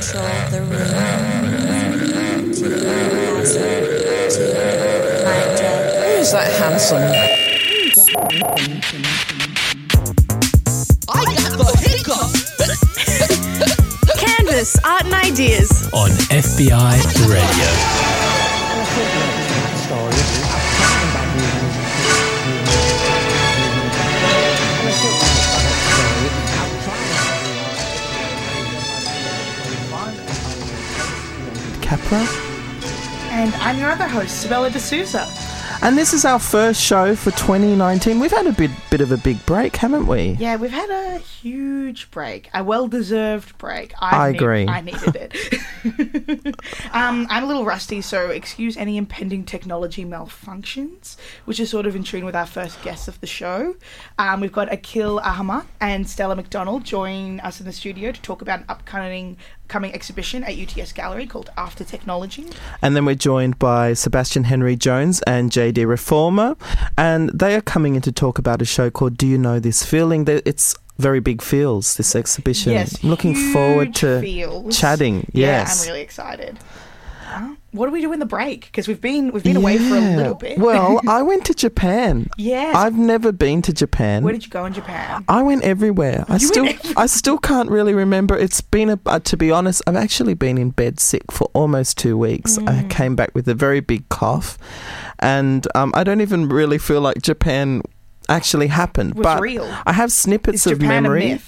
control the room. Who's that handsome? I got the hiccup. Canvas, art and ideas. on FBI Radio. Capra. And I'm your other host, Sabella D'Souza. And this is our first show for 2019. We've had a bit bit of a big break, haven't we? Yeah, we've had a huge break, a well-deserved break. I've I need- agree. I needed it. um, I'm a little rusty, so excuse any impending technology malfunctions, which is sort of in tune with our first guests of the show. Um, we've got Akil Ahamat and Stella McDonald join us in the studio to talk about an upcoming coming exhibition at UTS Gallery called After Technology. And then we're joined by Sebastian Henry Jones and JD Reforma. And they are coming in to talk about a show called Do You Know This Feeling? It's very big feels, this exhibition. Yes, I'm looking forward to feels. chatting. Yeah, Yes. I'm really excited. What do we do in the break? Because we've been we've been away for a little bit. well, I went to Japan. yes. I've never been to Japan. Where did you go in Japan? I went everywhere. I You still, everywhere. I still can't really remember. It's been a, uh, to be honest, I've actually been in bed sick for almost two weeks. I Mm. came back with a very big cough, and um, I don't even really feel like Japan actually happened. Was but real. I have snippets Is of Japan memory.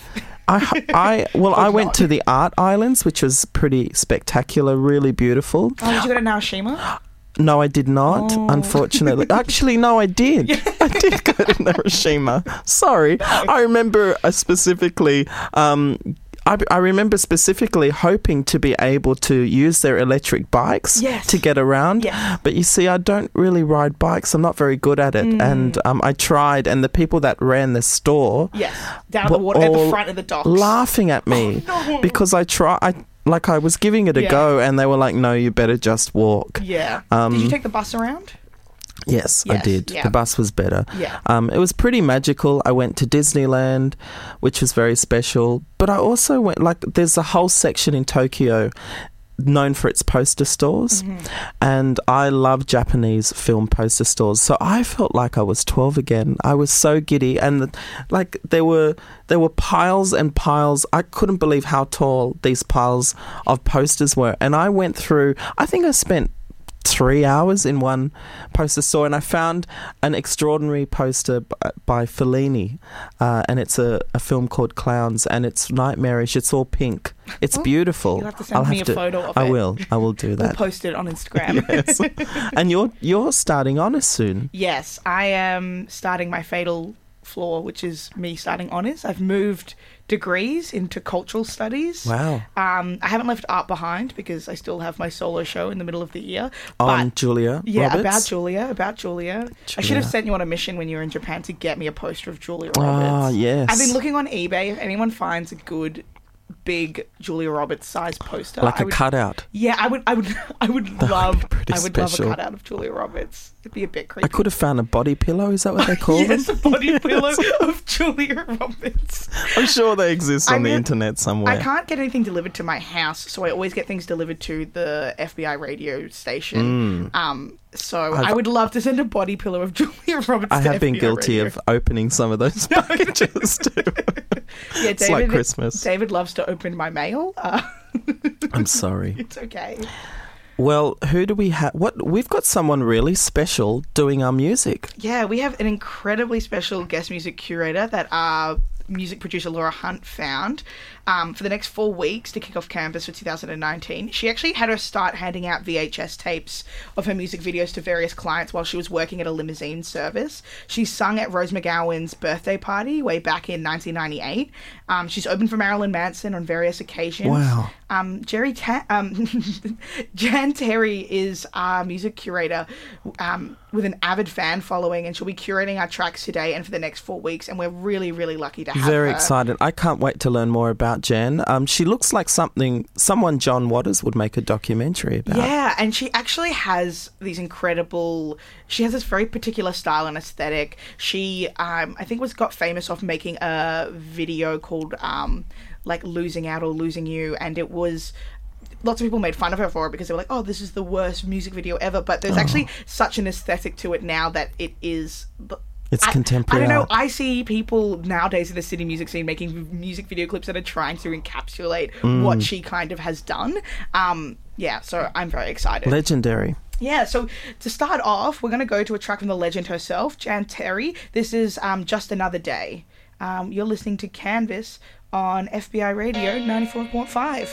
I, I, well, I went not? to the art islands, which was pretty spectacular, really beautiful. Oh, did you go to Naoshima? No, I did not, Oh. unfortunately. Actually, no, I did. I did go to Hiroshima. Sorry. I remember uh, specifically. Um, I, I remember specifically hoping to be able to use their electric bikes Yes. to get around. Yes. But you see, I don't really ride bikes. I'm not very good at it. Mm. And um, I tried, and the people that ran the store Yes, down at the were water at the front of the docks. laughing at me Oh, no. because I try. I like I was giving it a Yeah. go, and they were like, "No, you better just walk." Yeah. Um, did you take the bus around? Yes, I did. yeah. The bus was better. Yeah. Um, it was pretty magical. I went to Disneyland, which was very special. But I also went, like, there's a whole section in Tokyo known for its poster stores. Mm-hmm. And I love Japanese film poster stores. So I felt like I was 12 again. I was so giddy. And, like, there were, there were piles and piles. I couldn't believe how tall these piles of posters were. And I went through, I think I spent three hours in one poster store, and I found an extraordinary poster b- by Fellini, uh, and it's a, a film called Clowns, and it's nightmarish. It's all pink. It's Oh, beautiful. you'll have to send me a photo of I it. I will. I will do that. We'll post it on Instagram. yes. and you're you're starting honours soon. Yes, I am starting my fatal flaw, which is me starting honours. I've moved degrees into cultural studies. Wow. Um, I haven't left art behind because I still have my solo show in the middle of the year. On but Julia yeah, Roberts. about Julia, about Julia. I should have sent you on a mission when you were in Japan to get me a poster of Julia Ah, Roberts. yes. I've been looking on eBay. If anyone finds a good, big Julia Roberts size poster, like I a would, cutout. Yeah, I would. I would. I would be love. pretty I would special. love a cutout of Julia Roberts. It'd be a bit creepy. I could have found a body pillow. Is that what they call yes, them? a body pillow of Julia Roberts. I'm sure they exist I on the mean, internet somewhere. I can't get anything delivered to my house, so I always get things delivered to the FBI radio station. Um, so Mm. I've- I would love to send a body pillow of Julia Roberts. I have been guilty radio. of opening some of those packages too. Yeah, David, it's like Christmas. David loves to open my mail. Uh, I'm sorry. it's okay. Well, who do we have? What we've got someone really special doing our music. Yeah, we have an incredibly special guest music curator that our music producer Laura Hunt found um, for the next four weeks to kick off Canvas for 2019. She actually had her start handing out VHS tapes of her music videos to various clients while she was working at a limousine service. She sung at Rose McGowan's birthday party way back in 1998. Um, she's opened for Marilyn Manson on various occasions. Wow. Um, Jerry Ta- um, Jan Terri is our music curator um, with an avid fan following, and she'll be curating our tracks today and for the next four weeks. And we're really, really lucky to have Very her. Very excited. I can't wait to learn more about Jen. Um, she looks like something someone John Waters would make a documentary about. Yeah, and she actually has these incredible. She has this very particular style and aesthetic. She, um, I think, was got famous off making a video called um, like "Losing Out" or "Losing You," and it was lots of people made fun of her for it because they were like, "Oh, this is the worst music video ever." But there's actually such an aesthetic to it now that it is. It's I- contemporary I don't know. I see people nowadays in the city music scene making music video clips that are trying to encapsulate Mm. what she kind of has done. Um, yeah, so I'm very excited. Legendary. Yeah, so to start off, we're going to go to a track from the legend herself, Jan Terri. This is um, Just Another Day. Um, you're listening to Canvas on FBI Radio 94.5.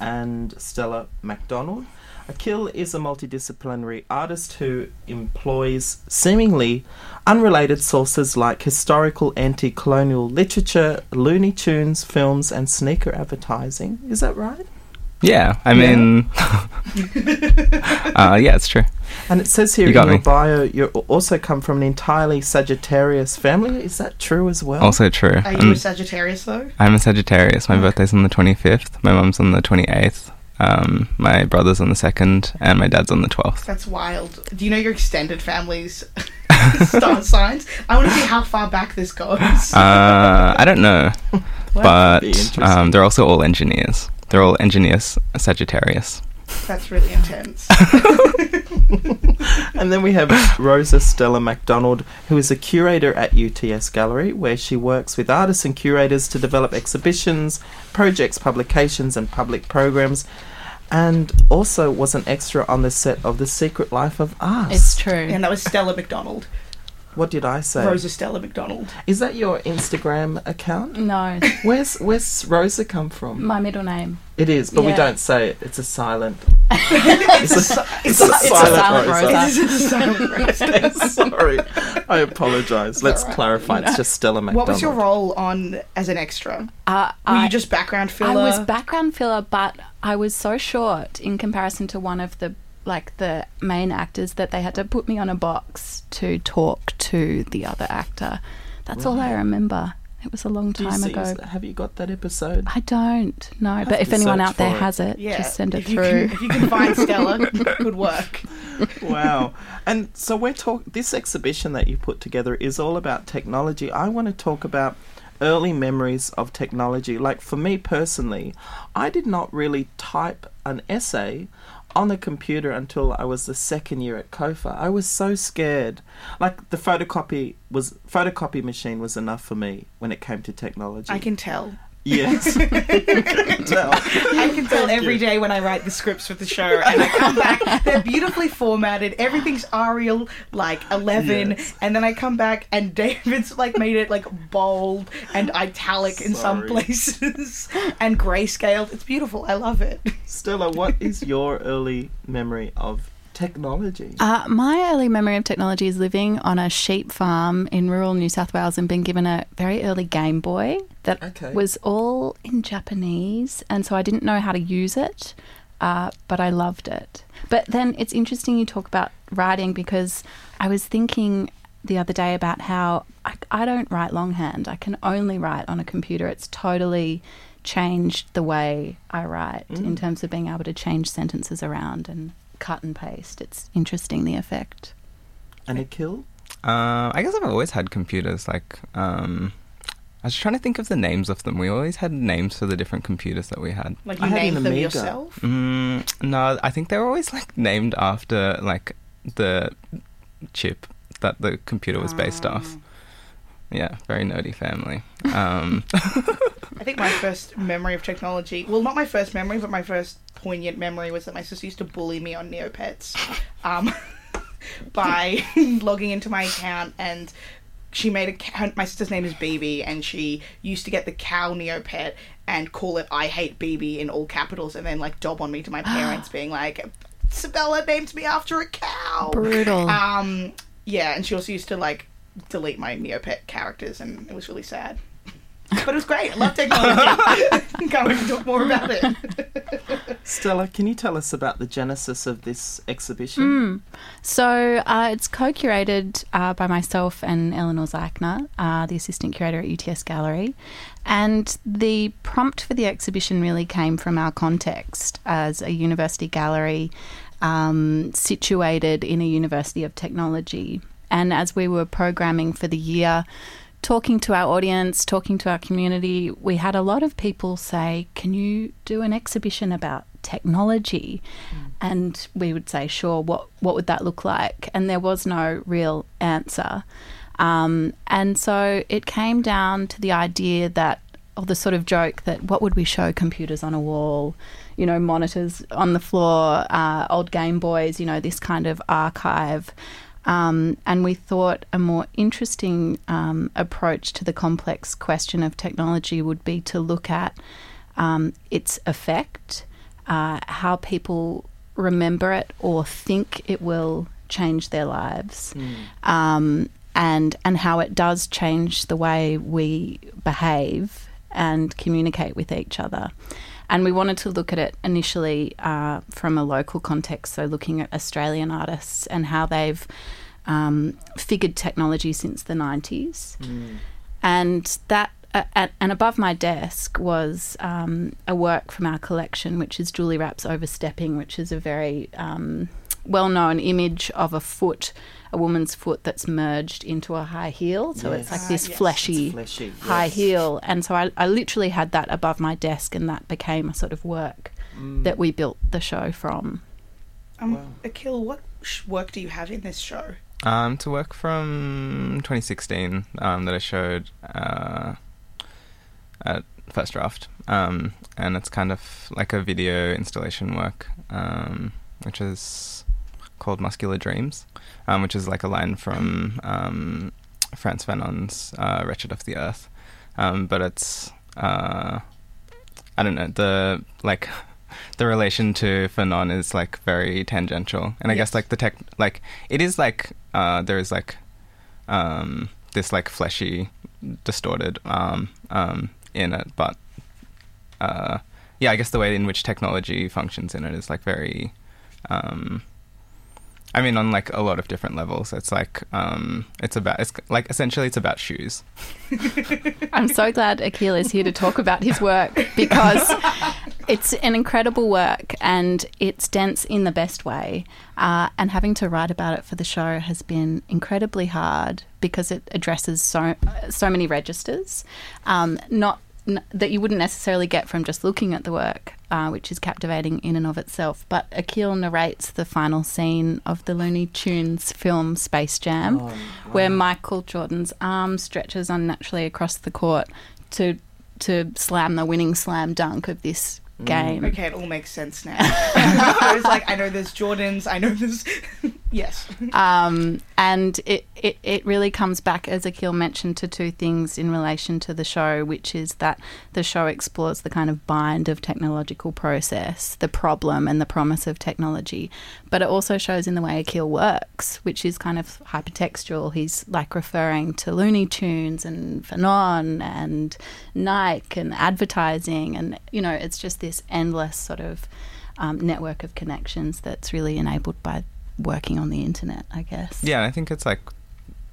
And Stella McDonald. Akil is a multidisciplinary artist who employs seemingly unrelated sources like historical anti colonial literature, Looney Tunes, films, and sneaker advertising. Is that right? Yeah, I mean, uh, yeah, it's true. And it says here You in your me. bio you also come from an entirely Sagittarius family. Is that true as well? Also true. Are you I'm, a Sagittarius, though? I'm a Sagittarius. My birthday's on the 25th. My mum's on the 28th. Um, my brother's on the 2nd, and my dad's on the 12th. That's wild. Do you know your extended family's star signs? I want to see how far back this goes. Uh, I don't know, but um, they're also all engineers. They're all engineers, Sagittarius. That's really intense. And then we have Rosa Stella McDonald, who is a curator at UTS Gallery, where she works with artists and curators to develop exhibitions, projects, publications, and public programs. And also was an extra on the set of The Secret Life of Us. It's true. and that was Stella McDonald. What did I say? Rosa Stella McDonald. Is that your Instagram account? No, Where's Where's Rosa come from? my middle name. It is, but we don't say it. It's a silent. it's a, it's a silent, silent Rosa. Rosa. Sorry, I apologise. Let's alright. clarify. It's just Stella McDonald. What was your role on as an extra? Uh, Were I, you just background filler? I was background filler, but I was so short in comparison to one of the like the main actors that they had to put me on a box to talk to the other actor. That's all I remember. It was a long time see- ago. Have you got that episode? I don't know, but if anyone out there it. has it, yeah, just send it if you through. Can, if you can find Stella, good work. wow. And so we're talk. This exhibition that you put together is all about technology. I want to talk about early memories of technology. Like for me personally, I did not really type an essay on the computer until I was the second year at COFA. I was so scared. Like the photocopy was photocopy machine was enough for me when it came to technology. I can tell. Yes. I can tell. I can tell every day when I write the scripts for the show, and I come back, they're beautifully formatted. Everything's Arial like eleven, Yes. and then I come back and David's like made it like bold and italic in some places, and grayscaled. It's beautiful. I love it. Stella, what is your early memory of technology? Uh, my early memory of technology is living on a sheep farm in rural New South Wales and being given a very early Game Boy that Okay. was all in Japanese, and so I didn't know how to use it, uh, but I loved it. But then it's interesting you talk about writing because I was thinking the other day about how I, I don't write longhand. I can only write on a computer. It's totally changed the way I write in terms of being able to change sentences around and cut and paste. It's interesting the effect. and Akil? Uh, I guess I've always had computers. Like, um, I was trying to think of the names of them. We always had names for the different computers that we had. Like I you had an named them Amiga. yourself. Mm, no, I think they were always like named after like the chip that the computer was based off. Yeah, very nerdy family. Um, I think my first memory of technology, well, not my first memory, but my first poignant memory was that my sister used to bully me on Neopets um, by logging into my account and she made a ca- my sister's name is BB and she used to get the cow Neopet and call it I hate BB in all capitals and then like dob on me to my parents being like Sabella named me after a cow. Brutal. Um, yeah, and she also used to like delete my Neopet characters, and it was really sad. But it was great. I love technology. Can't wait to talk more about it. Stella, can you tell us about the genesis of this exhibition? Mm. So uh, it's co-curated uh, by myself and Eleanor Zeichner, uh, the assistant curator at UTS Gallery, and the prompt for the exhibition really came from our context as a university gallery um, situated in a university of technology. And as we were programming for the year, talking to our audience, talking to our community, we had a lot of people say, Can you do an exhibition about technology? And we would say, Sure, what, what would that look like? And there was no real answer. Um, and so it came down to the idea that, or the sort of joke that what would we show computers on a wall, you know, monitors on the floor, uh, old Game Boys, you know, this kind of archive. Um, and we thought a more interesting um, approach to the complex question of technology would be to look at um, its effect, uh, how people remember it or think it will change their lives, um, and and how it does change the way we behave and communicate with each other. And we wanted to look at it initially uh, from a local context, so looking at Australian artists and how they've um, figured technology since the 90s. And that, uh, at, and above my desk was um, a work from our collection, which is Julie Rrap's Overstepping, which is a very um, well known image of a foot, a woman's foot that's merged into a high heel. So it's like this yes. fleshy, It's fleshy, high yes. heel. And so I, I literally had that above my desk, and that became a sort of work that we built the show from. Um, Wow. Akil, what sh- work do you have in this show? um, to work from 2016 um, that I showed uh, at Firstdraft, um, and it's kind of like a video installation work, um, which is called Muscular Dreams, um, which is like a line from um, Frantz Fanon's uh, Wretched of the Earth, um, but it's uh, I don't know the like the relation to Fanon is like very tangential, and I Yes. guess like the tech like it is like uh, there is like um, this like fleshy, distorted um, um, in it, but uh, yeah, I guess the way in which technology functions in it is like very. Um, I mean, on like a lot of different levels, it's like um, it's about it's like essentially it's about shoes. I'm so glad Akil is here to talk about his work because it's an incredible work and it's dense in the best way. Uh, and having to write about it for the show has been incredibly hard because it addresses so so many registers, um, not n- that you wouldn't necessarily get from just looking at the work, uh, which is captivating in and of itself. But Akil narrates the final scene of the Looney Tunes film Space Jam, where Michael Jordan's arm stretches unnaturally across the court to to slam the winning slam dunk of this game. Okay, it all makes sense now. I was like, I know there's Jordans, I know there's. Yes. Um, and it, it, it really comes back, as Akil mentioned, to two things in relation to the show, which is that the show explores the kind of bind of technological process, the problem and the promise of technology. But it also shows in the way Akil works, which is kind of hypertextual. He's like referring to Looney Tunes and Fanon and Nike and advertising. And, you know, it's just this endless sort of um, network of connections that's really enabled by working on the internet, I guess. Yeah, I think it's like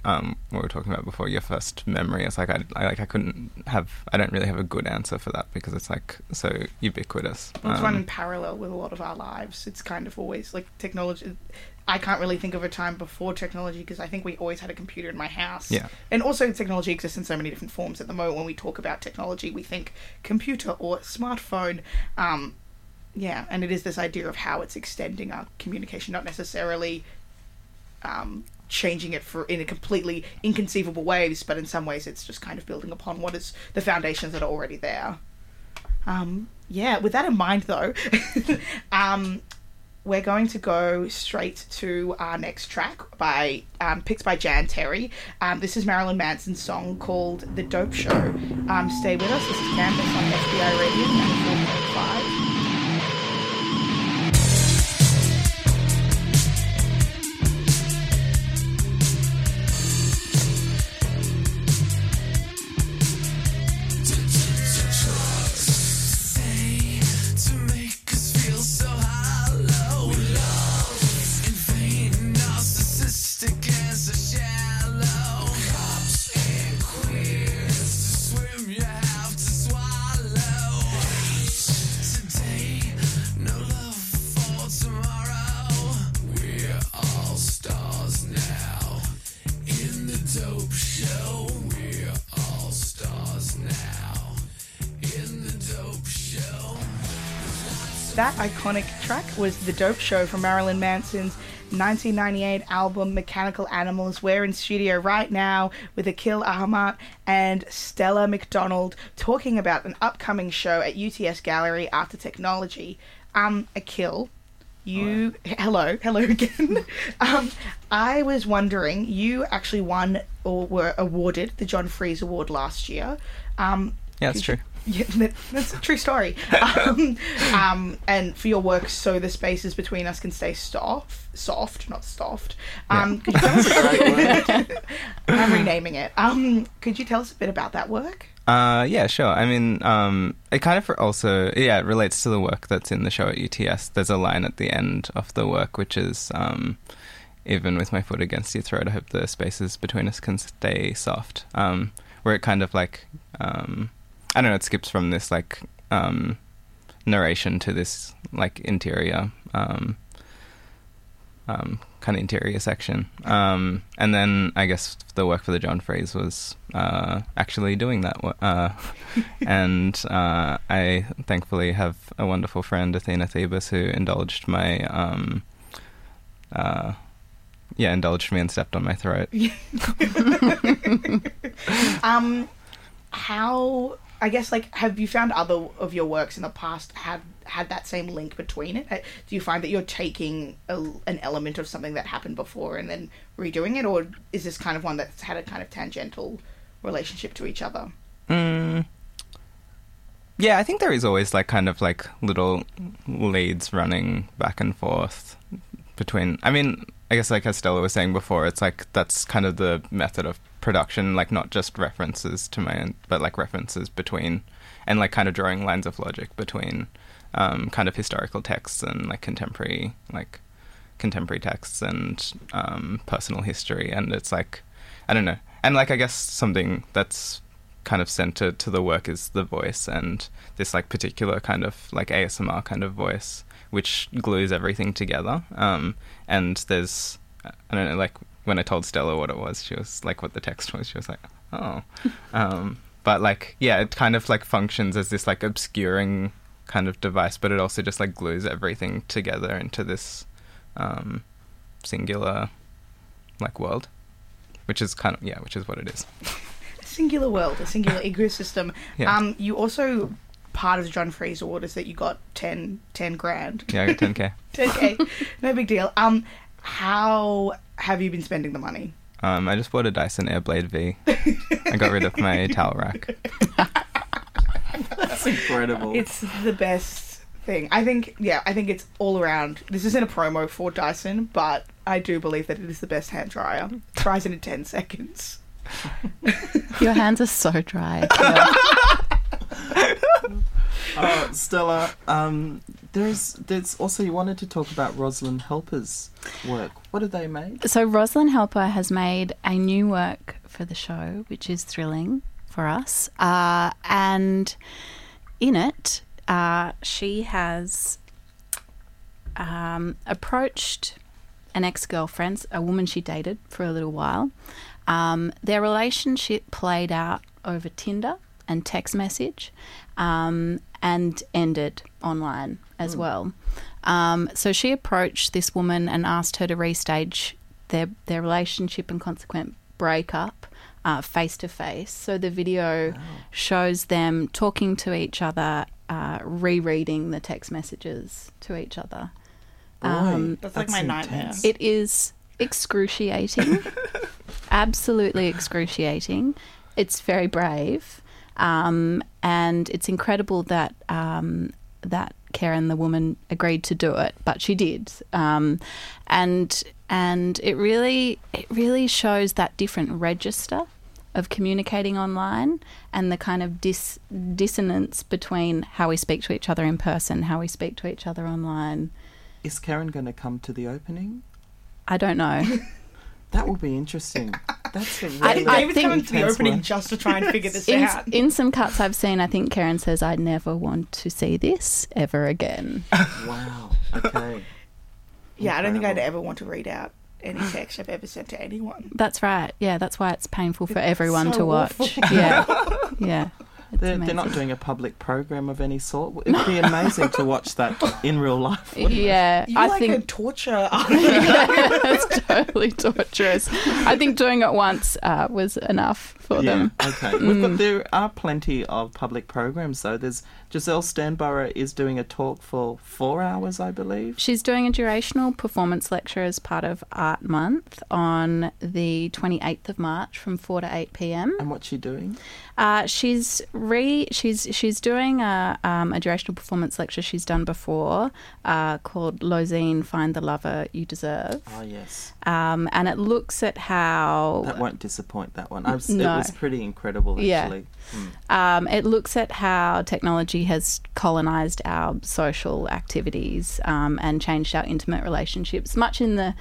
um, what we were talking about before, your first memory. It's like I, I like I couldn't have. I don't really have a good answer for that because it's like so ubiquitous. Well, it's Um, run in parallel with a lot of our lives. It's kind of always like technology. I can't really think of a time before technology because I think we always had a computer in my house. Yeah. And also, technology exists in so many different forms. At the moment, when we talk about technology, we think computer or smartphone. Um, yeah, and it is this idea of how it's extending our communication, not necessarily um, changing it for in a completely inconceivable ways, but in some ways, it's just kind of building upon what is the foundations that are already there. Um, yeah, with that in mind, though, um, we're going to go straight to our next track by um, picked by Jan Terri. Um, this is Marilyn Manson's song called "The Dope Show." Um, stay with us. This is Canvas on FBI Radio was The Dope Show from Marilyn Manson's 1998 album Mechanical Animals. We're in studio right now with Akil Ahamat and Stella McDonald talking about an upcoming show at UTS Gallery After Technology. Um, Akil, you hello, hello again. um, I was wondering, you actually won or were awarded the John Fries Award last year. Um, yeah, it's true. yeah, that, that's a true story. Um, um, and for your work, so the spaces between us can stay soft, soft, not soft. Um, could you tell us? I'm renaming it. Um, could you tell us a bit about that work? Uh, yeah, sure. I mean, um, it kind of also, yeah, it relates to the work that's in the show at UTS. There's a line at the end of the work which is, um, even with my foot against your throat, I hope the spaces between us can stay soft. Um, where it kind of like, um, I don't know, it skips from this like um, narration to this like interior, um, um, kind of interior section. Um, and then I guess the work for the John Fries was uh, actually doing that. Uh, and uh, I thankfully have a wonderful friend, Athena Thebus, who indulged my. Um, uh, yeah, indulged me and stepped on my throat. Um, how? I guess like, have you found other of your works in the past have had that same link between it? Uh, Do you find that you're taking a, an element of something that happened before and then redoing it, or is this kind of one that's had a kind of tangential relationship to each other? Mm. Yeah, I think there is always like kind of like little leads running back and forth between. I mean, I guess like as Stella was saying before, it's like that's kind of the method of production, like not just references to my own, but like references between, and like kind of drawing lines of logic between, um, kind of historical texts and like contemporary like contemporary texts and um, personal history, and it's like I don't know, and like I guess something that's kind of centered to the work is the voice and this like particular kind of like ASMR kind of voice which glues everything together. Um, and there's I don't know like when I told Stella what it was, she was like what the text was. She was like, oh, um, but like yeah, it kind of like functions as this like obscuring kind of device, but it also just like glues everything together into this um, singular like world, which is kind of yeah, which is what it is. A singular world, a singular ecosystem. Yeah. Um, you also part of the John Fries Award is that you got 10, 10 grand. Yeah, I got 10k. 10k, no big deal. Um, how have you been spending the money? Um, I just bought a Dyson Airblade V. I got rid of my towel rack. That's incredible. It's the best thing. I think, yeah, I think it's all around. This isn't a promo for Dyson, but I do believe that it is the best hand dryer. Dries in 10 seconds. Your hands are so dry. Oh, Stella, um, there's there's also you wanted to talk about Rosalind Helper's work. What have they made? So Rosalind Helper has made a new work for the show, which is thrilling for us. Uh, and in it, uh, she has um, approached an ex-girlfriend, a woman she dated for a little while. Um, their relationship played out over Tinder and text message, um, and ended online as well. Um, so she approached this woman and asked her to restage their their relationship and consequent breakup face to face. So the video shows them talking to each other, uh, rereading the text messages to each other. Um, That's like my nightmare. It is excruciating, absolutely excruciating. It's very brave, um, and it's incredible that um, that Karen, the woman, agreed to do it, but she did, um, and and it really it really shows that different register of communicating online and the kind of dis- dissonance between how we speak to each other in person, how we speak to each other online. Is Karen going to come to the opening? I don't know. That will be interesting. That's a I- really I David's think- coming to the opening one. just to try and figure this in, out. in some cuts I've seen, I think Karen says, I never want to see this ever again. Wow. Okay. yeah, I don't think I'd ever want to read out any text I've ever sent to anyone. That's right. Yeah, that's why it's painful for It's everyone so to watch. awful. Yeah. Yeah. It's They're, they're not doing a public program of any sort. It'd be amazing to watch that in real life. Yeah, You I like a think torture. it's totally torturous. I think doing it once uh, was enough for Yeah, them. okay. We've Mm. got there are plenty of public programs though. There's Giselle Stanborough is doing a talk for four hours, I believe. She's doing a durational performance lecture as part of Art Month on the 28th of March from 4 to 8 p.m. And what's she doing? Uh, she's re she's she's doing a um, a durational performance lecture she's done before uh, called Lozine Find the Lover You Deserve, Oh yes, um, and it looks at how that won't disappoint. That one. I was, No. It was pretty incredible Yeah. actually. Um, it looks at how technology has colonized our social activities um, and changed our intimate relationships, much in the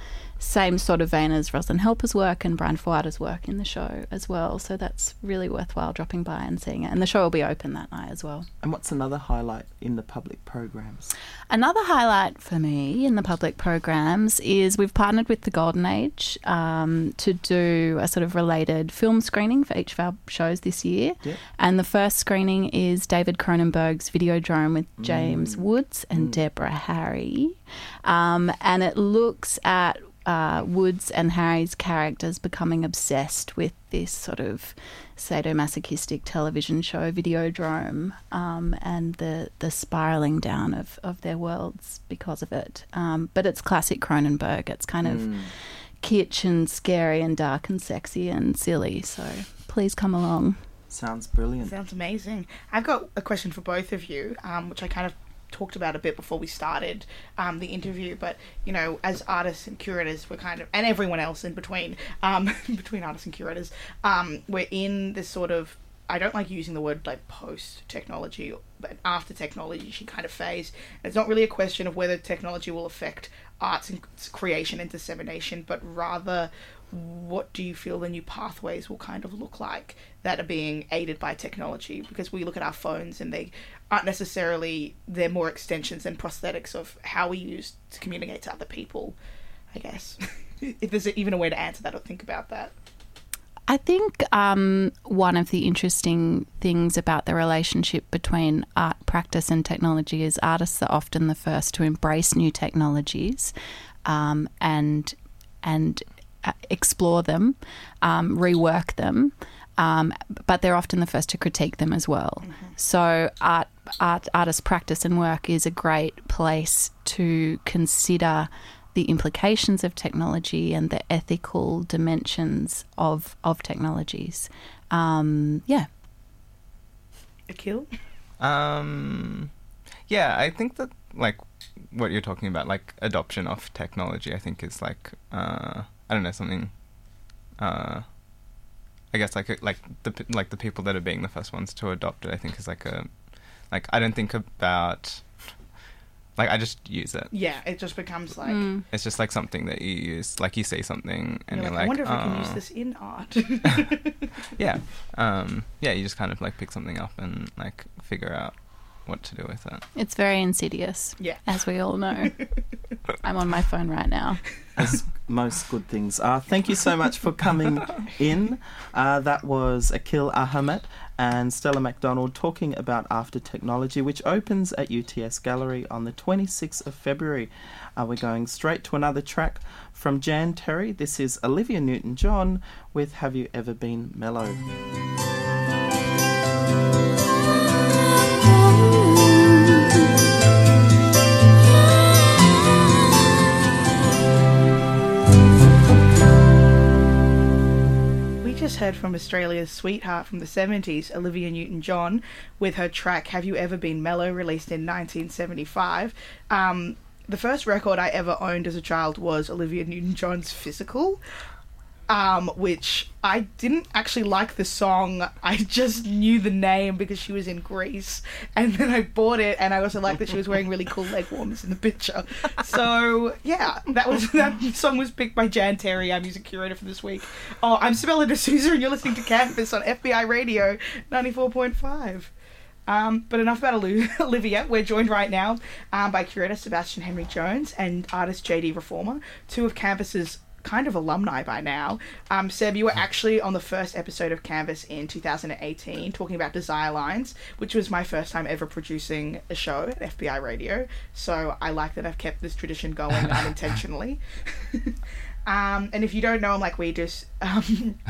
same sort of vein as Rosalind Helper's work and Brian Fuata's work in the show as well. So that's really worthwhile dropping by and seeing it. And the show will be open that night as well. And what's another highlight in the public programs? Another highlight for me in the public programs is we've partnered with the Golden Age um, to do a sort of related film screening for each of our shows this year. Yep. And the first screening is David Cronenberg's Videodrome with James Woods and Deborah Harry. Um, and it looks at uh, Woods and Harry's characters becoming obsessed with this sort of sadomasochistic television show, Videodrome, um, and the, the spiraling down of, of their worlds because of it. Um, but it's classic Cronenberg. It's kind of kitsch and scary and dark and sexy and silly. So please come along. Sounds brilliant. Sounds amazing. I've got a question for both of you, um, which I kind of talked about a bit before we started um, the interview. But you know, as artists and curators, we're kind of, and everyone else in between, um, between artists and curators, um, we're in this sort of. I don't like using the word like post technology, but after technology she kind of phase. And it's not really a question of whether technology will affect arts and creation and dissemination, but rather what do you feel the new pathways will kind of look like that are being aided by technology? Because we look at our phones and they aren't necessarily, they're more extensions and prosthetics of how we use to communicate to other people, I guess. if there's even a way to answer that or think about that. I think um, one of the interesting things about the relationship between art practice and technology is artists are often the first to embrace new technologies um, and and explore them, um, rework them, um, but they're often the first to critique them as well. So art, art, artist practice and work is a great place to consider the implications of technology and the ethical dimensions of of technologies. Um, yeah, Akil? Um, yeah, I think that like what you're talking about, like adoption of technology, I think is like uh, I don't know something. Uh, I guess like like the like the people that are being the first ones to adopt it, I think is like a like I don't think about like I just use it. Yeah, it just becomes like. Mm. It's just like something that you use. Like you see something and You're you're, like, like, I wonder if I can use "Oh." this in art. Yeah, um, yeah. You just kind of like pick something up and like figure out what to do with it. It's very insidious, yeah. as we all know. I'm on my phone right now. as most good things are. Thank you so much for coming in. Uh, that was Akil Ahamat and Stella McDonald talking about After Technology, which opens at UTS Gallery on the 26th of February. Uh, we're going straight to another track from Jan Terri. This is Olivia Newton John with Have You Ever Been Mellow? Just heard from Australia's sweetheart from the 70s, Olivia Newton John, with her track Have You Ever Been Mellow, released in 1975. Um, the first record I ever owned as a child was Olivia Newton John's Physical, um, which I didn't actually like the song. I just knew the name because she was in Grease. And then I bought it, and I also liked that she was wearing really cool leg warmers in the picture. So, yeah, that was that song was picked by Jan Terri, our music curator for this week. Oh, I'm Sabella D'Souza, and you're listening to Canvas on FBI Radio 94.5. Um, but enough about Olivia. We're joined right now um, by curator Sebastian Henry Jones and artist JD Reforma, two of Canvas's kind of alumni by now. Um, Seb, you were actually on the first episode of Canvas in 2018 talking about Desire Lines, which was my first time ever producing a show at FBI Radio. So I like that I've kept this tradition going unintentionally. um, and if you don't know him like we just. Um,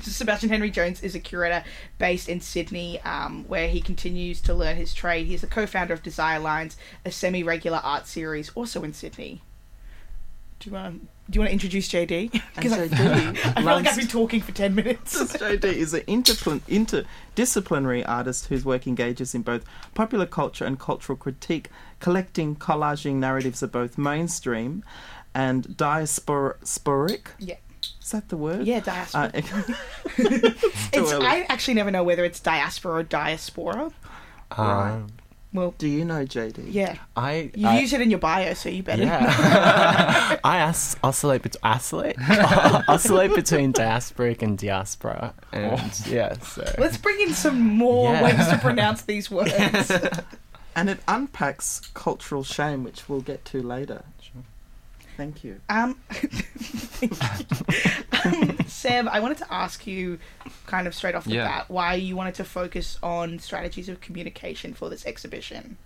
Sebastian Henry Jones is a curator based in Sydney, um, where he continues to learn his trade. He's the co-founder of Desire Lines, a semi-regular art series, also in Sydney. Do you want to do you want to introduce JD? Because I, JD I feel like I've been talking for ten minutes. JD is an interdisciplinary artist whose work engages in both popular culture and cultural critique, collecting, collaging narratives of both mainstream and diasporic. yeah, Is that the word? yeah, diaspora. Uh, it's. I actually never know whether it's diaspora or diaspora. Right. Well, do you know JD? yeah, I you I, use it in your bio, so you better. yeah. I os- oscillate bet- oscillate oscillate between diasporic and diaspora, and oh. yeah. So Let's bring in some more Yeah. ways to pronounce these words. And it unpacks cultural shame, which we'll get to later. Thank you. Um, um, Seb, I wanted to ask you, kind of straight off the Yeah. bat, why you wanted to focus on strategies of communication for this exhibition.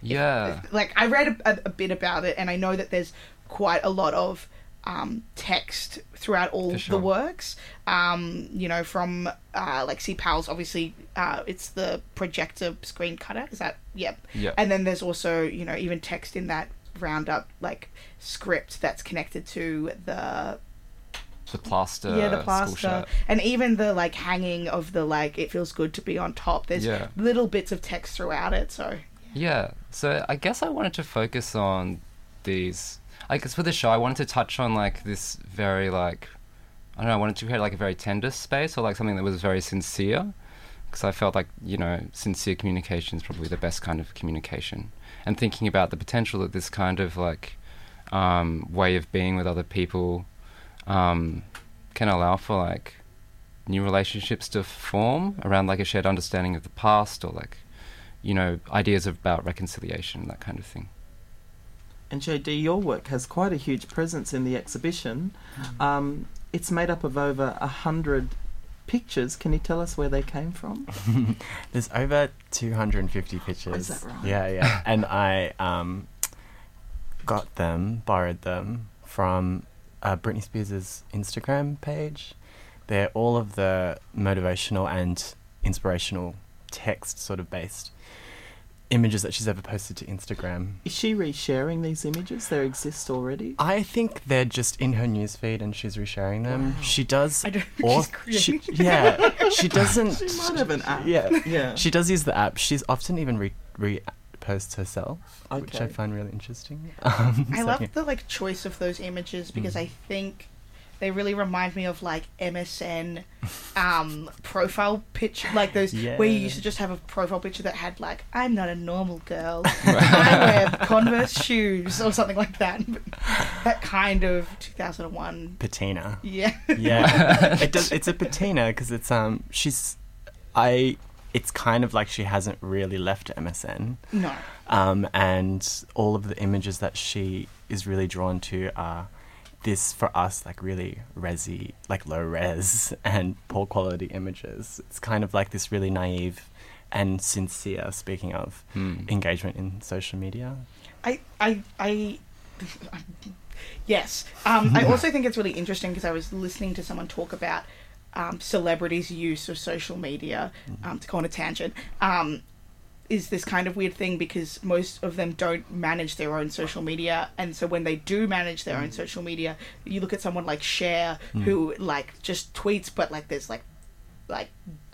Yeah. Like, I read a, a bit about it, and I know that there's quite a lot of um, text throughout all For the works. Um, you know, from uh, like C. Powell's, obviously, uh, it's the projector screen cutter. Is that yep? Yeah. And then there's also you know even text in that roundup like script that's connected to the The plaster. yeah the plaster and even the like hanging of the like it feels good to be on top. There's Yeah. little bits of text throughout it. So Yeah. So I guess I wanted to focus on these. I guess for the show, I wanted to touch on like this very like I don't know. I wanted to create like a very tender space or like something that was very sincere, because I felt like you know sincere communication is probably the best kind of communication. And thinking about the potential that this kind of like um, way of being with other people um, can allow for like new relationships to form around like a shared understanding of the past or like you know ideas about reconciliation and that kind of thing And JD, your work has quite a huge presence in the exhibition. Um, it's made up of over a hundred pictures. Can you tell us where they came from? There's over 250 pictures. Oh, is that right? Yeah, yeah. and I um, got them, borrowed them from uh, Britney Spears' Instagram page. They're all of the motivational and inspirational text sort of based images that she's ever posted to Instagram. Is she resharing these images? They exist already. I think they're just in her newsfeed and she's resharing them. She does. I don't or- she's she, creating. yeah, she doesn't. She might have an app. Yeah, Yeah. she does use the app. She's often even re, re posts herself, which I find really interesting. Um, I so, love yeah. the like choice of those images because Mm. I think they really remind me of like MSN um, profile picture, like those where you used to just have a profile picture that had like "I'm not a normal girl, I wear Converse shoes" or something like that. that kind of 2001. Patina. Yeah. Yeah, it does. It's a patina because it's um she's, I. It's kind of like she hasn't really left MSN. no. um, and all of the images that she is really drawn to are this for us like really resi like low res and poor quality images it's kind of like this really naive and sincere speaking of Hmm. engagement in social media I, I, I, yes. Um, I also think it's really interesting because I was listening to someone talk about um, celebrities' use of social media. Um, to go on a tangent, um, is this kind of weird thing because most of them don't manage their own social media, and so when they do manage their own social media, you look at someone like Cher who like just tweets, but like there's like like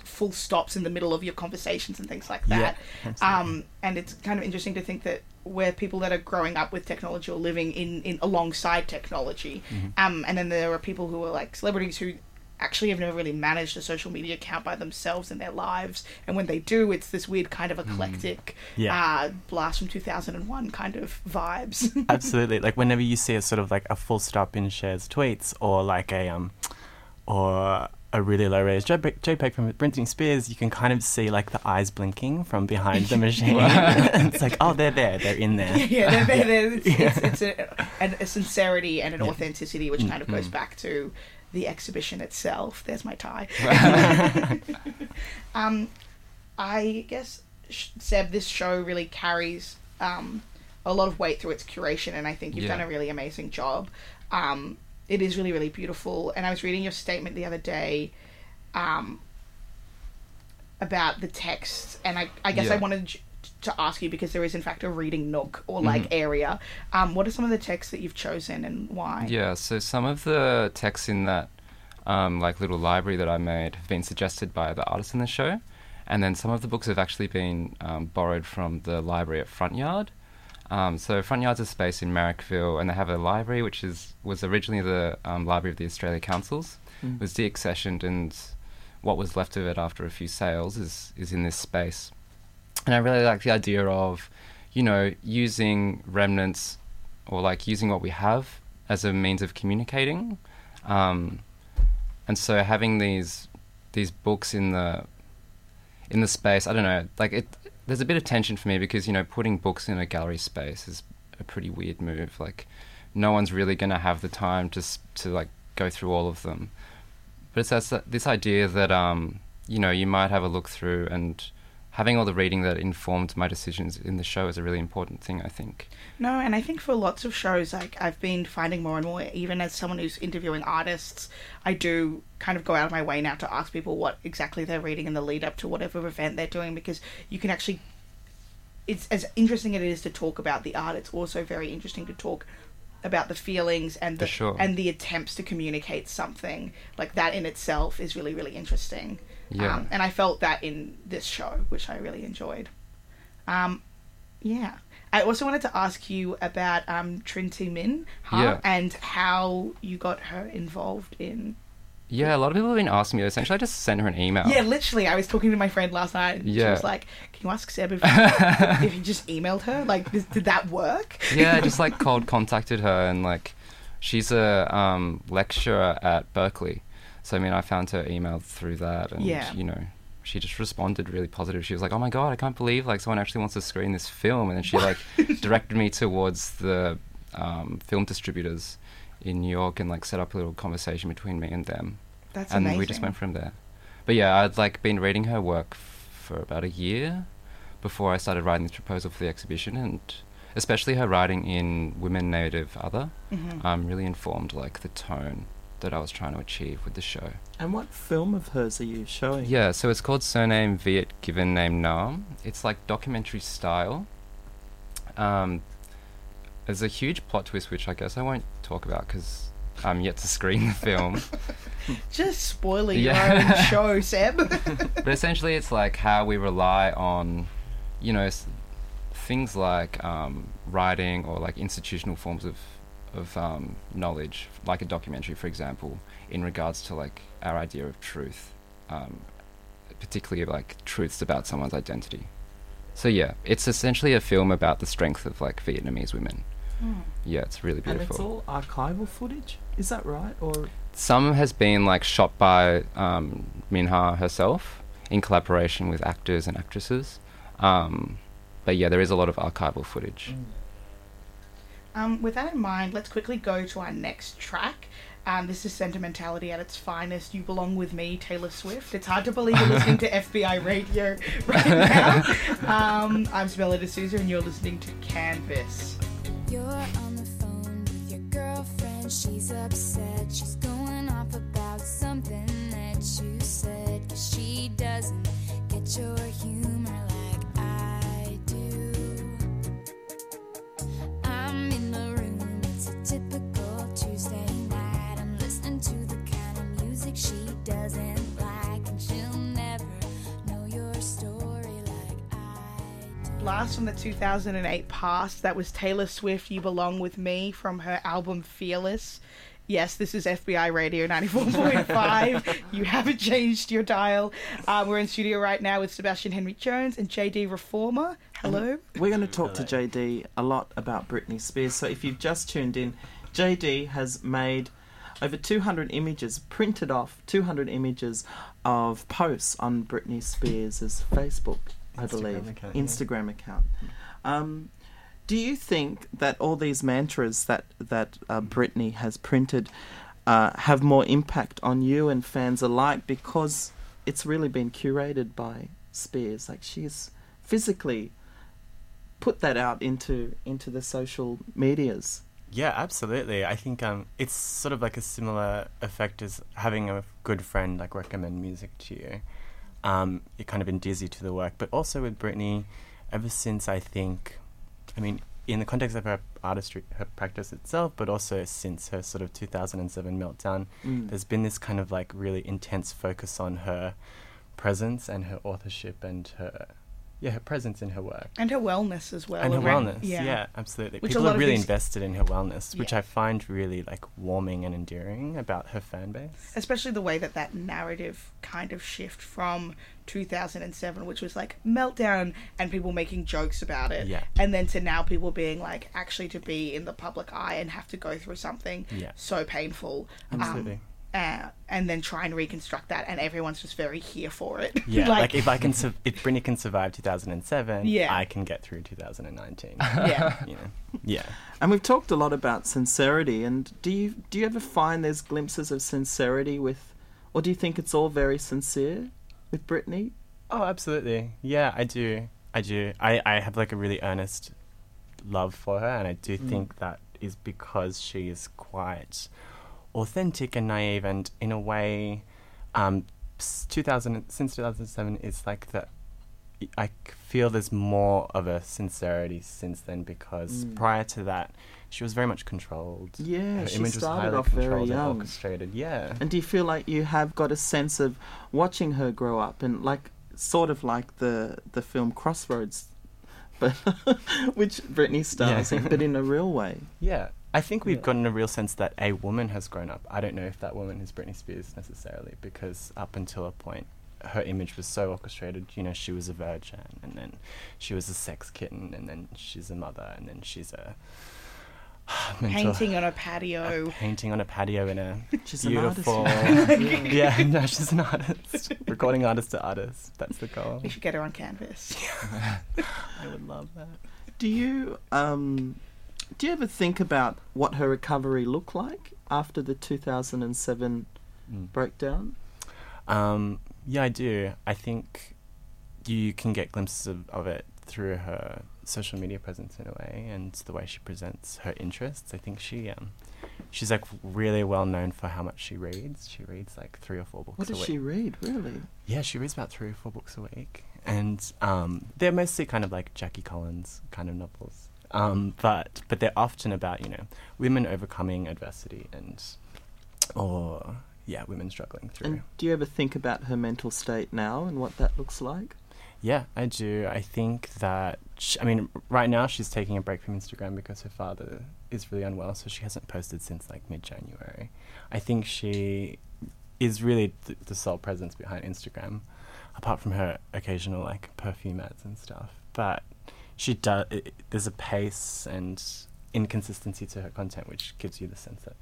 full stops in the middle of your conversations and things like that. absolutely. um, and it's kind of interesting to think that we're people that are growing up with technology or living in, in alongside technology. Um, and then there are people who are like celebrities who actually have never really managed a social media account by themselves in their lives. And when they do, it's this weird kind of eclectic Yeah. uh, blast from 2001 kind of vibes. absolutely like whenever you see a sort of like a full stop in Cher's tweets or like a um or a really low res JPEG, JPEG from Britney Spears, you can kind of see like the eyes blinking from behind the machine. it's like, oh, they're there, they're in there. yeah, they're, they're, they're, it's, it's, it's a, an, a sincerity and an authenticity, which kind of goes back to the exhibition itself. There's my tie. um, I guess Seb, this show really carries um, a lot of weight through its curation, and I think you've Yeah. done a really amazing job. Um, it is really, really beautiful. And I was reading your statement the other day. Um, about the text, and I, I guess I wanted to ask you because there is in fact a reading nook or like Mm-hmm. area. Um, what are some of the texts that you've chosen and why? Yeah, so some of the texts in that um, like little library that I made have been suggested by the artists in the show, and then some of the books have actually been um, borrowed from the library at Front Yard. Um, so Front Yard's a space in Marrickville, and they have a library which is was originally the um, library of the Australia Councils. It was deaccessioned, and what was left of it after a few sales is is in this space. And I really like the idea of, you know, using remnants or like using what we have as a means of communicating. Um, and so having these these books in the in the space, I don't know, like it. There's a bit of tension for me because you know putting books in a gallery space is a pretty weird move. Like, no one's really going to have the time to to like go through all of them. But it's that's, this idea that um, you know you might have a look through and having all the reading that informed my decisions in the show is a really important thing. I think. No, and I think for lots of shows, like I've been finding more and more, even as someone who's interviewing artists, I do kind of go out of my way now to ask people what exactly they're reading in the lead up to whatever event they're doing because you can actually. It's as interesting as it is to talk about the art. It's also very interesting to talk about the feelings and the sure. and the attempts to communicate something like that in itself is really really interesting. Yeah. Um, and I felt that in this show, which I really enjoyed. Um, yeah. I also wanted to ask you about um, Trinh T. Minh-ha, Yeah. and how you got her involved in. Yeah, a lot of people have been asking me. Essentially, I just sent her an email. Yeah, literally, I was talking to my friend last night, and she was like, "Can you ask Seb if, if you just emailed her? Like, did, did that work?" yeah, I just like cold contacted her and like she's a um, lecturer at Berkeley. So I mean, I found her email through that, and Yeah. you know, she just responded really positive. She was like, "Oh my god, I can't believe like someone actually wants to screen this film," and then she like directed me towards the um, film distributors in New York and like set up a little conversation between me and them, That's and amazing. we just went from there. But yeah, I'd like been reading her work f- for about a year before I started writing this proposal for the exhibition, and especially her writing in Women Native Other Mhm. um, really informed like the tone that I was trying to achieve with the show. And what film of hers are you showing? Yeah, so it's called Surname Viet Given Name Nam. It's like documentary style. Um, there's a huge plot twist which I guess I won't talk about because I'm yet to screen the film. Just spoiling Yeah. your own show, Seb. but essentially, it's like how we rely on, you know, things like um, writing or like institutional forms of of um, knowledge, like a documentary, for example, in regards to like our idea of truth um, particularly like truths about someone's identity. So yeah, it's essentially a film about the strength of like Vietnamese women. Yeah, it's really beautiful. And it's all archival footage. Is that right? Or Some has been like shot by um, Minh-ha herself in collaboration with actors and actresses. Um, but yeah, there is a lot of archival footage. Um, with that in mind, let's quickly go to our next track. Um, this is sentimentality at its finest. You belong with me, Taylor Swift. It's hard to believe you're listening to FBI radio right now. Um, I'm Sabella D'Souza, and you're listening to Canvas. You're on the phone with your girlfriend. She's upset. She's going off about something that you said. Cause she doesn't get your humor Last from the 2008 past, that was Taylor Swift, You Belong With Me from her album Fearless. Yes, this is FBI Radio 94.5. you haven't changed your dial. Um, we're in studio right now with Sebastian Henry Jones and JD Reforma. Hello. We're going to talk to JD a lot about Britney Spears. So if you've just tuned in, JD has made over 200 images, printed off 200 images of posts on Britney Spears' Facebook, I Instagram believe, account, yeah. Instagram account. Um, do you think that all these mantras that that uh, Britney has printed uh, have more impact on you and fans alike because it's really been curated by Spears? Like she's physically put that out into into the social medias. Yeah, absolutely. I think um, it's sort of like a similar effect as having a good friend like recommend music to you. Um, it kind of endears you to the work, but also with Britney, ever since I think, I mean, in the context of her artistry, her practice itself, but also since her sort of 2007 meltdown, Mm. there's been this kind of like really intense focus on her presence and her authorship and her, yeah, her presence in her work And her wellness as well. and her around- wellness. Yeah, yeah, absolutely. Which People are really invested in her wellness, which I find really like warming and endearing about her fan base. especially the way that that narrative kind of shift from 2007 which was like meltdown and people making jokes about it Yeah. and then to now people being like actually to be in the public eye and have to go through something Yeah. so painful um, Absolutely. Uh, and then try and reconstruct that and everyone's just very here for it Yeah, like, if I can, su- if Britney can survive 2007, Yeah. I can get through 2019. yeah you know, yeah. And we've talked a lot about sincerity. And do you do you ever find there's glimpses of sincerity with, or do you think it's all very sincere with Britney? Oh, absolutely. Yeah, I do. I do. I, I have like a really earnest love for her, and I do think that is because she is quite authentic and naive, and in a way, um, 2000 since 2007 is like the. I feel there's more of a sincerity since then because Mm. prior to that, she was very much controlled. Yeah, Her she image was started highly off very controlled and young. orchestrated. Yeah. And do you feel like you have got a sense of watching her grow up and like sort of like the the film Crossroads, but which Britney stars Yeah. in, but in a real way. Yeah, I think we've Yeah. gotten a real sense that a woman has grown up. I don't know if that woman is Britney Spears necessarily, because up until a point, her image was so orchestrated. You know, she was a virgin, and then she was a sex kitten, and then she's a mother, and then she's a painting on a a patio painting on a patio in a She's an beautiful. artist. yeah, no, she's an artist. Recording artist to artist. That's the goal. we should get her on canvas I would love that. Do you um do you ever think about what her recovery looked like after the 2007 Mm. breakdown? Um, yeah, I do. I think you can get glimpses of, of it through her social media presence in a way, and the way she presents her interests. I think she um, she's like really well known for how much she reads. She reads like three or four books What a does she read, really? Yeah, she reads about three or four books a week, and um, they're mostly kind of like Jackie Collins kind of novels. Um, but but they're often about you know women overcoming adversity and or yeah women struggling through. And do you ever think about her mental state now and what that looks like? Yeah, I do. I think that sh I mean, right now she's taking a break from Instagram because her father is really unwell, so she hasn't posted since like mid-January. I think she is really th- the sole presence behind Instagram, apart from her occasional like perfume ads and stuff. But she does. It, there's a pace and inconsistency to her content, which gives you the sense that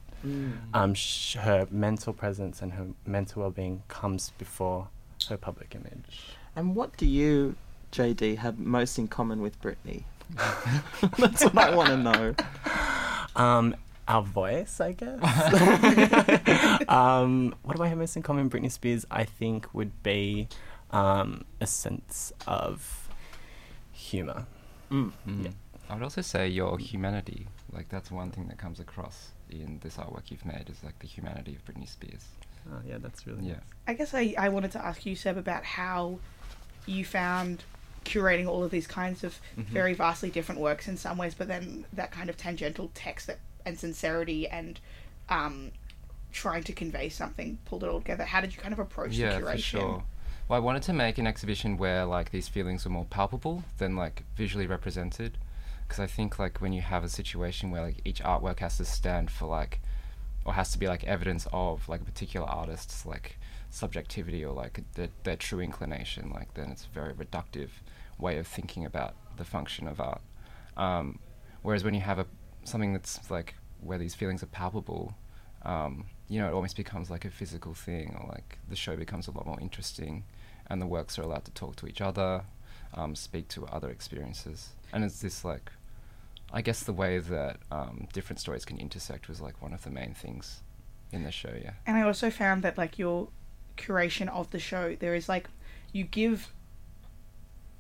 um, sh- her mental presence and her mental well-being comes before her public image. And what do you, JD, have most in common with Britney? That's what I want to know. Um, our voice, I guess. um, what do I have most in common? with Britney Spears, I think, would be um, a sense of humor. Mm. Mm. Yeah. I would also say your humanity. Like that's one thing that comes across in this artwork you've made is like the humanity of Britney Spears. Oh, yeah, that's really Yeah. nice. I guess I, I wanted to ask you, Seb, about how you found curating all of these kinds of Mhm. very vastly different works in some ways, but then that kind of tangential text that, and sincerity and um, trying to convey something pulled it all together. How did you kind of approach yeah, the curation? for sure. Well, I wanted to make an exhibition where like these feelings were more palpable than like visually represented, because I think like when you have a situation where like each artwork has to stand for like, or has to be like evidence of like a particular artist's like subjectivity or like their, their true inclination, like then it's a very reductive way of thinking about the function of art. Um, whereas when you have a something that's like where these feelings are palpable, um, you know, it almost becomes like a physical thing, or like the show becomes a lot more interesting, and the works are allowed to talk to each other, um, speak to other experiences, and it's this like, I guess the way that um, different stories can intersect was like one of the main things in the show. Yeah. And I also found that like your curation of the show, there is like you give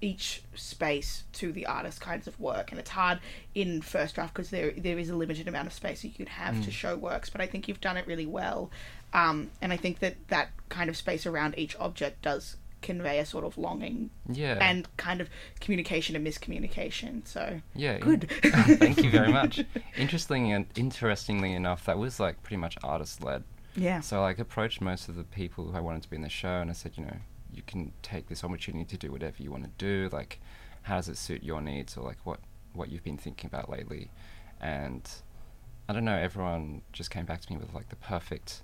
each space to the artist kinds of work, and it's hard in Firstdraft because there there is a limited amount of space that you could have to Mm. show works. But I think you've done it really well, um, and I think that that kind of space around each object does convey a sort of longing Yeah. and kind of communication and miscommunication. So Yeah. in- good. Ah, thank you very much. Interestingly and interestingly enough, that was like pretty much artist led. Yeah. So I like approached most of the people who I wanted to be in the show, and I said, you know, you can take this opportunity to do whatever you want to do. Like, how does it suit your needs, or like what what you've been thinking about lately? And I don't know. Everyone just came back to me with like the perfect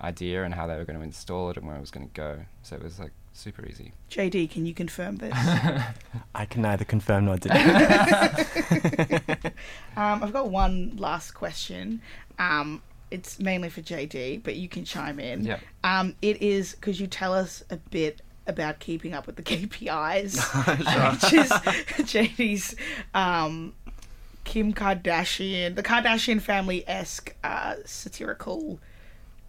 idea and how they were going to install it and where it was going to go. So it was like super easy. JD, can you confirm this? I can neither confirm nor deny. Um, I've got one last question. Um, it's mainly for JD, but you can chime in. Yeah. Um, it is could you tell us a bit about keeping up with the KPIs, which is JD's um, Kim Kardashian, the Kardashian family esque uh, satirical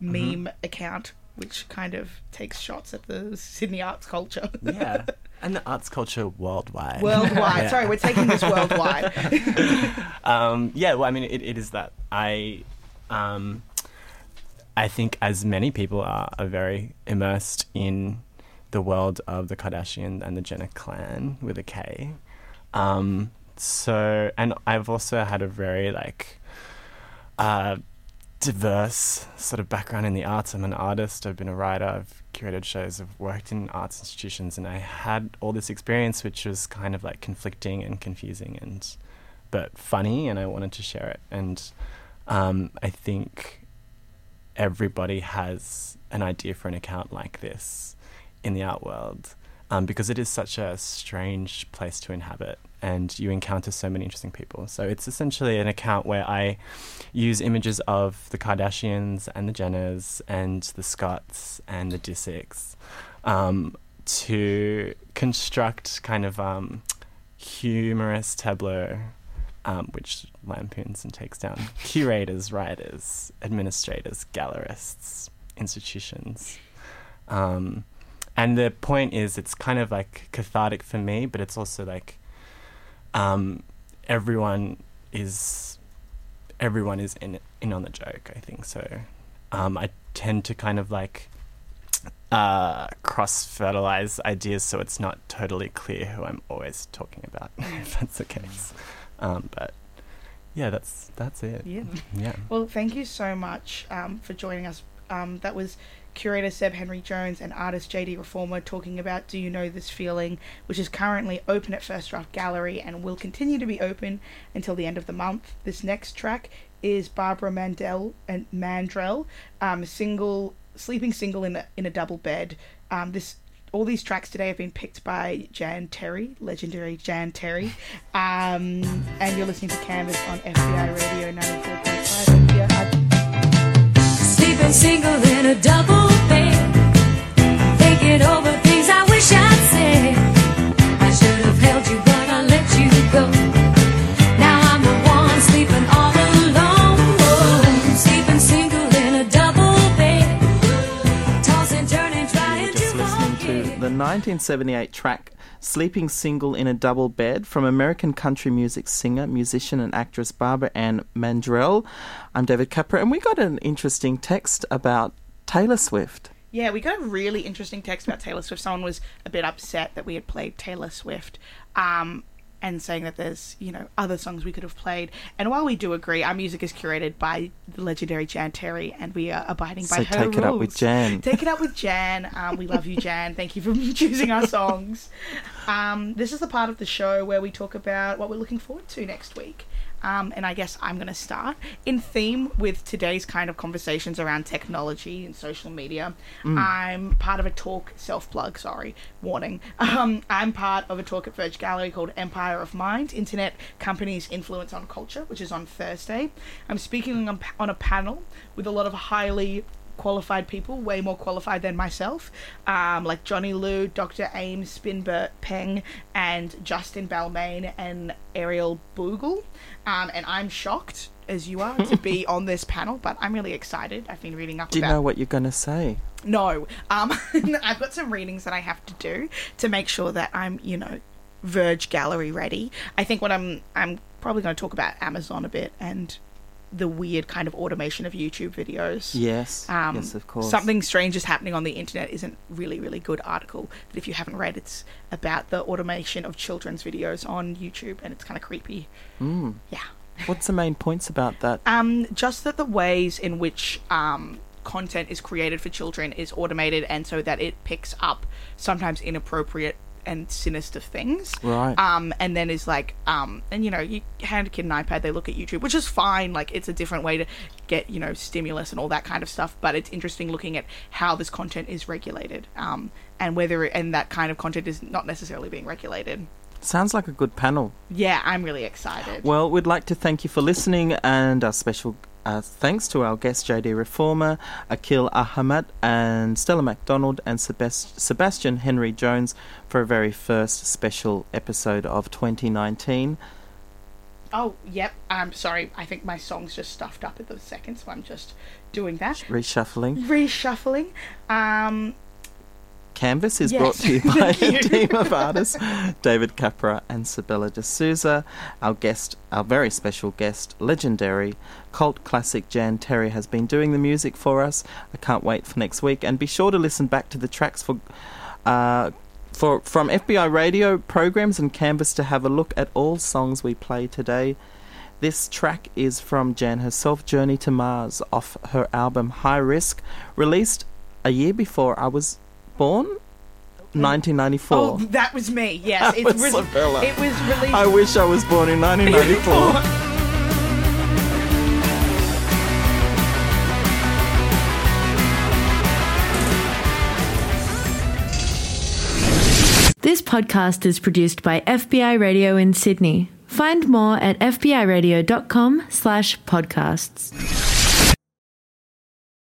meme account, which kind of takes shots at the Sydney arts culture. yeah. And the arts culture worldwide. Worldwide. Yeah. Sorry, we're taking this worldwide. um, yeah, well, I mean, it, it is that. I, um, I think, as many people are, are very immersed in the world of the Kardashian and the Jenner clan with a K. Um, so, and I've also had a very like uh, diverse sort of background in the arts. I'm an artist. I've been a writer. I've curated shows. I've worked in arts institutions, and I had all this experience, which was kind of like conflicting and confusing and but funny, and I wanted to share it. And um, I think everybody has an idea for an account like this in the art world um, because it is such a strange place to inhabit and you encounter so many interesting people. So it's essentially an account where I use images of the Kardashians and the Jenners and the Scotts and the Disicks um, to construct kind of um, humorous tableau um, which lampoons and takes down curators, writers, administrators, gallerists, institutions. Um, and the point is, it's kind of like cathartic for me, but it's also like um, everyone is everyone is in in on the joke. I think so. Um, I tend to kind of like uh, cross fertilize ideas, so it's not totally clear who I'm always talking about. if that's the case. Um, but yeah, that's that's it. Yeah. Yeah. Well, thank you so much um, for joining us. Um, that was curator Seb Henry Jones and artist JD Reforma talking about Do You Know This Feeling, which is currently open at Firstdraft Gallery and will continue to be open until the end of the month. This next track is Barbara Mandel and Mandrell, um, single sleeping single in a, in a double bed. Um, this all these tracks today have been picked by Jan Terri, legendary Jan Terri, um, and you're listening to Canvas on FBI Radio 94.5. Sleeping single in a double bed. Thinking over things I wish I'd said. I should have held you, but I let you go. Now I'm the one sleeping all alone. Oh, sleeping single in a double bed. Tossing, turning, trying Just to listening to the 1978 track Sleeping Single in a Double Bed from American country music singer, musician, and actress Barbara Ann Mandrell. I'm David Capra, and we got an interesting text about Taylor Swift. Yeah, we got a really interesting text about Taylor Swift. Someone was a bit upset that we had played Taylor Swift, um, and saying that there's you know other songs we could have played. And while we do agree, our music is curated by the legendary Jan Terri, and we are abiding by So her take it up with. Jan. Take it up with Jan. Um, we love you, Jan. Thank you for choosing our songs. Um, this is the part of the show where we talk about what we're looking forward to next week. Um, and I guess I'm going to start in theme with today's kind of conversations around technology and social media. I'm part of a talk, self plug, sorry, warning. Um, I'm part of a talk at Verge Gallery called Empire of Mind Internet Companies' Influence on Culture, which is on Thursday. I'm speaking on, on a panel with a lot of highly qualified people, way more qualified than myself, um, like Johnny Liu, Dr. Ames Spinbert Peng, and Justin Balmain and Ariel Bogle. Um, and I'm shocked, as you are, to be on this panel, but I'm really excited. I've been reading up Do you about know what you're going to say? no. Um, I've got some readings that I have to do to make sure that I'm, you know, Verge Gallery ready. I think what I'm, I'm probably going to talk about Amazon a bit and the weird kind of automation of YouTube videos. Yes. Um, yes, of course. Something strange is happening on the internet isn't really, really good article. That if you haven't read, it's about the automation of children's videos on YouTube, and it's kind of creepy. Mm. Yeah. What's the main points about that? Um, just that the ways in which um, content is created for children is automated, and so that it picks up sometimes inappropriate and sinister things. Right. Um, and then is like, um, and you know, you hand a kid an iPad, they look at YouTube, which is fine. Like, it's a different way to get, you know, stimulus and all that kind of stuff. But it's interesting looking at how this content is regulated, um, and whether and that kind of content is not necessarily being regulated. Sounds like a good panel. Yeah, I'm really excited. Well, we'd like to thank you for listening, and our special uh, thanks to our guest JD Reforma, Akil Ahamat, and Stella McDonald, and Sebast- Sebastian Henry Jones for a very first special episode of 2019. Oh, yep. I'm sorry. I think my song's just stuffed up at the second, so I'm just doing that. Reshuffling. Reshuffling. Um, Canvas is Yes, brought to you by a you. team of artists David Capra and Sabella D'Souza. Our guest, our very special guest, legendary cult classic Jan Terri, has been doing the music for us. I can't wait for next week. And be sure to listen back to the tracks for. Uh, for, from FBI radio programs and Canvas to have a look at all songs we play today. This track is from Jan herself, Journey to Mars, off her album High Risk, released a year before I was born, 1994. oh, that was me. Yes, That it's was re- Sabella. it was released. I wish I was born in 1994. This podcast is produced by FBI Radio in Sydney. Find more at fbiradio.com slash podcasts.